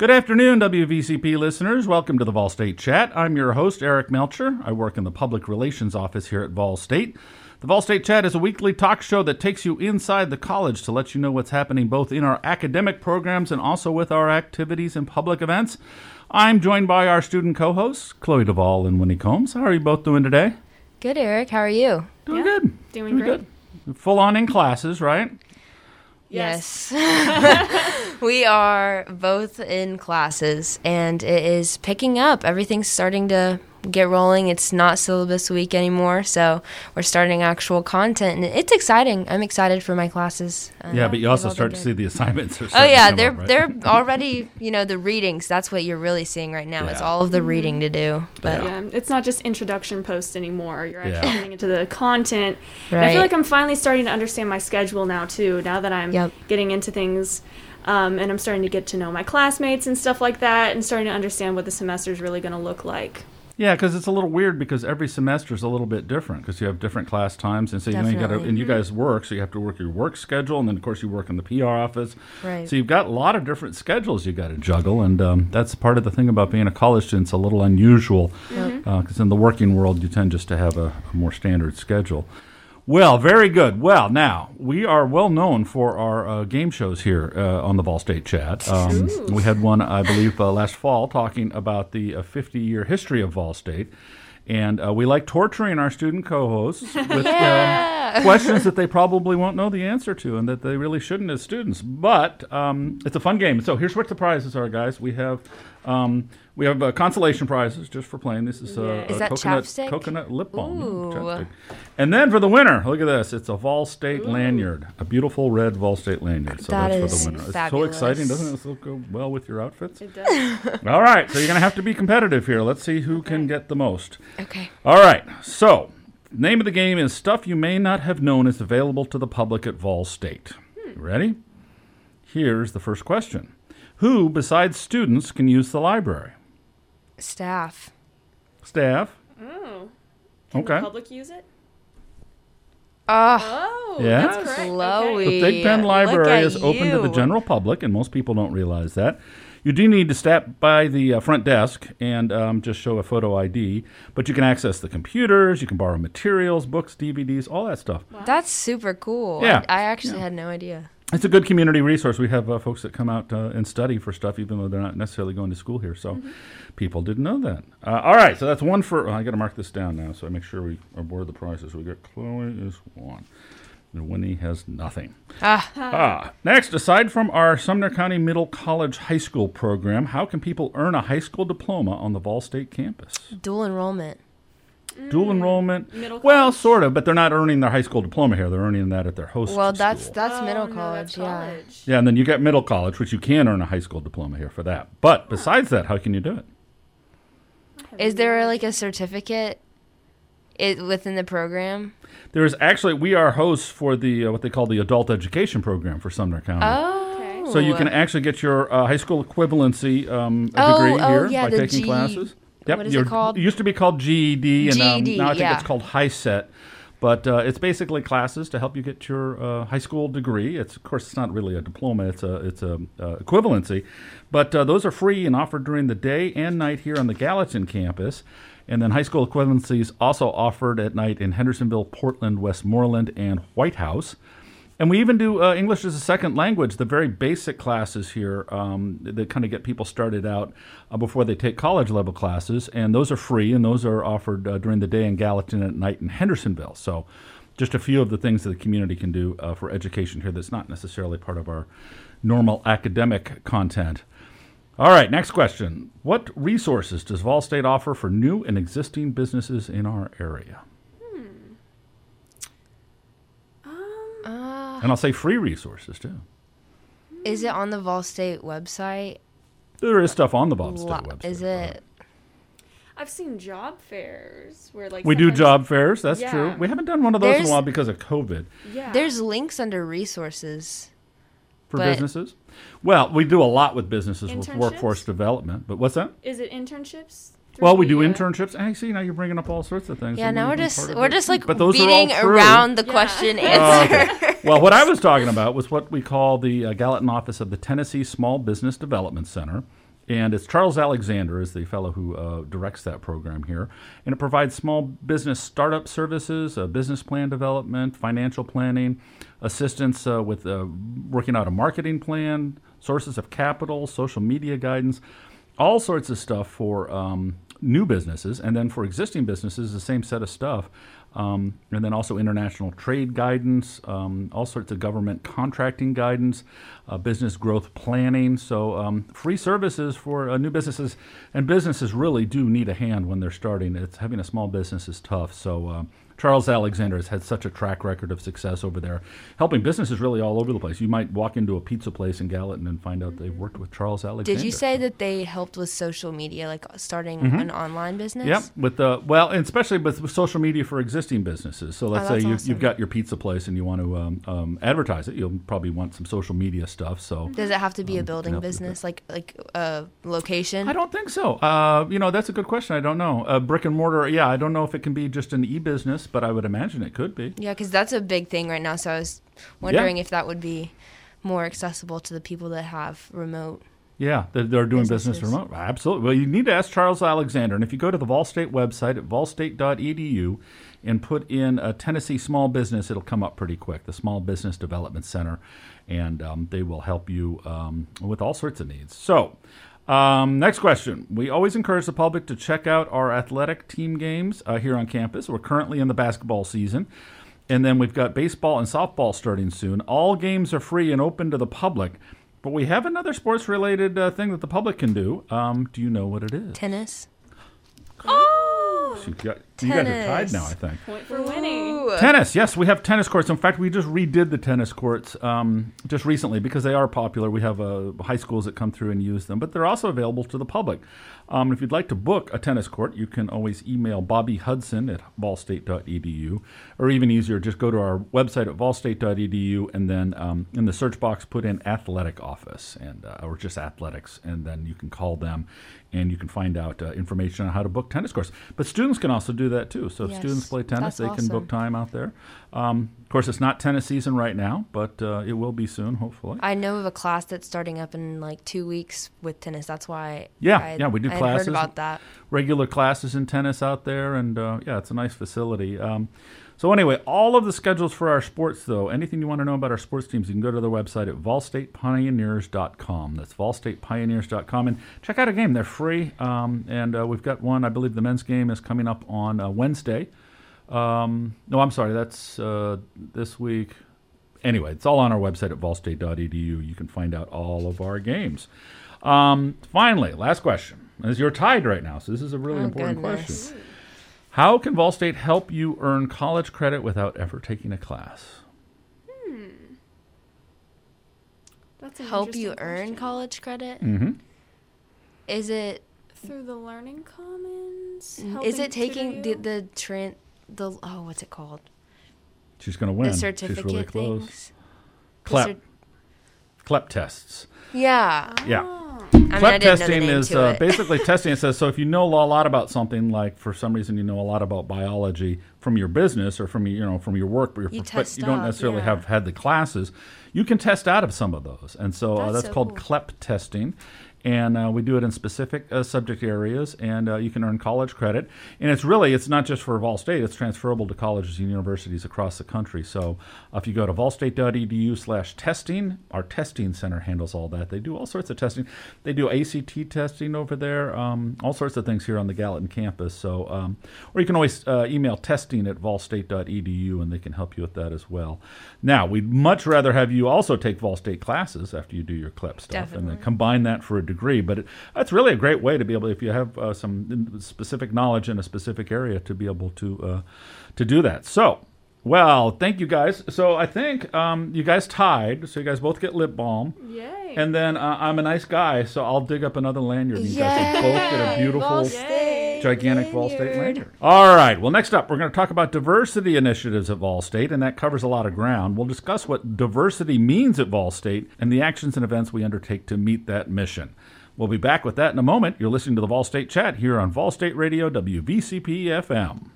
Good afternoon, WVCP listeners. Welcome to the Vol State Chat. I'm your host, Eric Melcher. I work in the Public Relations Office here at Vol State. The Vol State Chat is a weekly talk show that takes you inside the college to let you know what's happening both in our academic programs and also with our activities and public events. I'm joined by our student co hosts, Chloe Duvall and Winnie Combs. How are you both doing today? Good, Eric. How are you? Doing Yeah, good. doing great. good. Full on in classes, right? Yes. we are both in classes and it is picking up. Everything's starting to get rolling. It's not syllabus week anymore, so we're starting actual content and it's exciting. I'm excited for my classes. Uh, Yeah, but you also start to see the assignments. Are Oh yeah, they're up, right? they're already, you know, the readings. That's what you're really seeing right now. It's all of the reading to do. But Yeah, it's not just introduction posts anymore. You're actually Yeah. getting into the content. And I feel like I'm finally starting to understand my schedule now too. Now that I'm Yep. getting into things, um, and I'm starting to get to know my classmates and stuff like that, and starting to understand what the semester is really going to look like. Yeah, because it's a little weird because every semester is a little bit different because you have different class times, and so you know you got and you guys work, so you have to work your work schedule, and then of course you work in the PR office. Right. So you've got a lot of different schedules you got to juggle, and um, that's part of the thing about being a college student. It's a little unusual because in the working world you tend just to have a, a more standard schedule. Well, very good. Well, now we are well known for our uh, game shows here uh, on the Vol State Chat. Um, we had one, I believe, uh, last fall talking about the uh, 50 year history of Vol State. And uh, we like torturing our student co hosts with um, questions that they probably won't know the answer to and that they really shouldn't as students. But um, it's a fun game. So here's what the prizes are, guys. We have. Um, we have uh, consolation prizes just for playing. This is, uh, a Is that coconut, chapstick? coconut lip balm. yeah, Ooh. And then for the winner, look at this. It's a Vol State lanyard, a beautiful red Vol State lanyard. So That that's is for the winner. It's so exciting, doesn't it? This will go well with your outfits. It does. All right, so you're going to have to be competitive here. Let's see who can get the most. Okay. All right, so name of the game is Stuff You May Not Have Known is Available to the Public at Vol State. Hmm. Ready? Here's the first question Who, besides students, can use the library? Staff. Staff? oh. Can Okay. the public use it? Ah. Oh, Yeah. that's correct. Chloe. Okay. The Thigpen Library at is open to the general public, and most people don't realize that. You do need to stop by the uh, front desk and um, just show a photo ID, but you can access the computers, you can borrow materials, books, DVDs, all that stuff. That's super cool. Yeah. I, I actually had no idea. It's a good community resource. We have uh, folks that come out uh, and study for stuff, even though they're not necessarily going to school here. So people didn't know that. Uh, all right, so that's one for. oh, I got to mark this down now, so I make sure we award the prizes. We got Chloe is one, and Winnie has nothing. Ah. Ah, next, aside from our Sumner County Middle College High School program, how can people earn a high school diploma on the Vol State campus? Dual enrollment. Dual enrollment? Middle well, college? sort of, but they're not earning their high school diploma here. They're earning that at their host Well, that's school. that's Oh, middle no, college. that's yeah. college. Yeah, and then you get middle college, which you can earn a high school diploma here for that. But besides that, how can you do it? Is there like a certificate it, within the program? There is actually we are hosts for the uh, what they call the adult education program for Sumner County. Oh. Okay. So you can actually get your uh, high school equivalency um, Oh, degree oh, here yeah, by taking G- classes. Yep, what is it called? used to be called GED, and um, now I think yeah. it's called HiSET. But uh, it's basically classes to help you get your uh, high school degree. It's of course it's not really a diploma; it's a it's a uh, equivalency. But uh, those are free and offered during the day and night here on the Gallatin campus. And then high school equivalencies also offered at night in Hendersonville, Portland, Westmoreland, and White House. And we even do uh, English as a second language, the very basic classes here um, that kind of get people started out uh, before they take college level classes. And those are free, and those are offered uh, during the day in Gallatin at night in Hendersonville. So, just a few of the things that the community can do uh, for education here that's not necessarily part of our normal academic content. All right, next question. What resources does Vol State offer for new and existing businesses in our area? Uh, And I'll say free resources too. is it on the Vol State website? There is stuff on the Vol State Lo- website. Is it? I've seen job fairs where like We do job fairs. That's true. We haven't done one of those in a while because of COVID Yeah. There's links under resources. for But- businesses. Well, we do a lot with businesses with Internships? workforce development. But what's that? Is it internships? Well, we do the, internships. Hey, see, now you're bringing up all sorts of things. Yeah, that now we've we're been just of we're it. just like But those are all beating true. around the Yeah. question Oh, answer. okay. well, what I was talking about was what we call the uh, Gallatin office of the Tennessee Small Business Development Center. And it's Charles Alexander is the fellow who uh, directs that program here, and it provides small business startup services, uh, business plan development, financial planning, assistance uh, with uh, working out a marketing plan, sources of capital, social media guidance, all sorts of stuff for um, new businesses, and then for existing businesses, the same set of stuff. Um, and then also international trade guidance, um, all sorts of government contracting guidance, uh, business growth planning. So, um, free services for uh, new businesses, and businesses really do need a hand when they're starting. It's having a small business is tough. So, uh, Charles Alexander has had such a track record of success over there, helping businesses really all over the place. You might walk into a pizza place in Gallatin and find out they've worked with Charles Alexander. Did you say that they helped with social media, like starting Mm-hmm. an online business? Yep, with the well, and especially with, with social media for existing businesses. So let's Oh, say you, awesome. you've got your pizza place and you want to um, um, advertise it. You'll probably want some social media stuff. So Does it have to be a Um, building business, like like a location? I don't think so. Uh, you know, that's a good question. I don't know. Uh, brick and mortar, yeah, I don't know if it can be just an e-business, but I would imagine it could be. Yeah, because that's a big thing right now. So I was wondering if that would be more accessible to the people that have remote. Yeah, they're, they're doing business remote. Absolutely. Well, you need to ask Charles Alexander. And if you go to the Vol State website at volstate.edu and put in a Tennessee small business, it'll come up pretty quick, the Small Business Development Center. And um, they will help you um, with all sorts of needs. So, um, next question. We always encourage the public to check out our athletic team games uh, here on campus. We're currently in the basketball season. And then we've got baseball and softball starting soon. All games are free and open to the public. But we have another sports related uh, thing that the public can do. Um, do you know what it is? Tennis. Oh, You, got, you guys are tied Tennis. now, I think. point for winning. Ooh. Tennis, yes, we have tennis courts. In fact, we just redid the tennis courts um, just recently because they are popular. We have uh, high schools that come through and use them, but they're also available to the public. Um, if you'd like to book a tennis court, you can always email Bobby Hudson at volstate.edu, or even easier, just go to our website at volstate.edu and then um, in the search box put in athletic office and uh, or just athletics, and then you can call them and you can find out uh, information on how to book tennis courts. But students can also do that too. So if Yes, students play tennis, they can book time out there. Um, of course, it's not tennis season right now, but uh, it will be soon, hopefully. I know of a class that's starting up in like two weeks with tennis. That's why. Yeah, I, yeah, we do I classes. heard about that. Regular classes in tennis out there, and uh, yeah, it's a nice facility. Um, so anyway, all of the schedules for our sports, though, anything you want to know about our sports teams, you can go to their website at volstatepioneers.com. That's volstatepioneers.com, and check out a game. They're free, um, and uh, we've got one. I believe the men's game is coming up on uh, Wednesday. Um, no, I'm sorry, that's uh, this week. Anyway, it's all on our website at volstate.edu. You can find out all of our games. Um, finally, last question. As you're tied right now, so this is a really Oh, important goodness. question. How can Vol State help you earn college credit without ever taking a class? Hmm. That's an Help you interesting earn question. college credit? Mm-hmm. Is it through the learning commons. Mm, is it taking the the tran the oh what's it called She's going to win. the She's certificate really close. things? The CLEP, cer- CLEP tests. yeah. Ah. Yeah. Oh. I mean, I CLEP didn't know the testing is uh, basically testing. It says so if you know a lot about something, like for some reason you know a lot about biology from your business or from your, you know from your work, but, You but you don't necessarily yeah. have had the classes, you can test out of some of those, and so uh, That's that's so called cool. CLEP testing. And uh, we do it in specific uh, subject areas, and uh, you can earn college credit. And it's really, it's not just for Vol State; it's transferable to colleges and universities across the country. So, uh, if you go to volstate.edu slash testing our testing center handles all that. They do all sorts of testing. They do ACT testing over there, um, all sorts of things here on the Gallatin campus. So, um, or you can always uh, email testing at volstate.edu, and they can help you with that as well. Now, we'd much rather have you also take Vol State classes after you do your CLEP stuff, and then combine that for a degree. But it, that's really a great way to be able, if you have uh, some specific knowledge in a specific area, to be able to uh, to do that. So. Well, thank you guys. So I think um, you guys tied. So you guys both get lip balm. Yay. And then uh, I'm a nice guy, so I'll dig up another lanyard. You guys both get a beautiful, gigantic Vol State lanyard. lanyard. All right. Well, next up, we're going to talk about diversity initiatives at Vol State, and that covers a lot of ground. We'll discuss what diversity means at Vol State and the actions and events we undertake to meet that mission. We'll be back with that in a moment. You're listening to the Vol State Chat here on Vol State Radio, WVCP FM.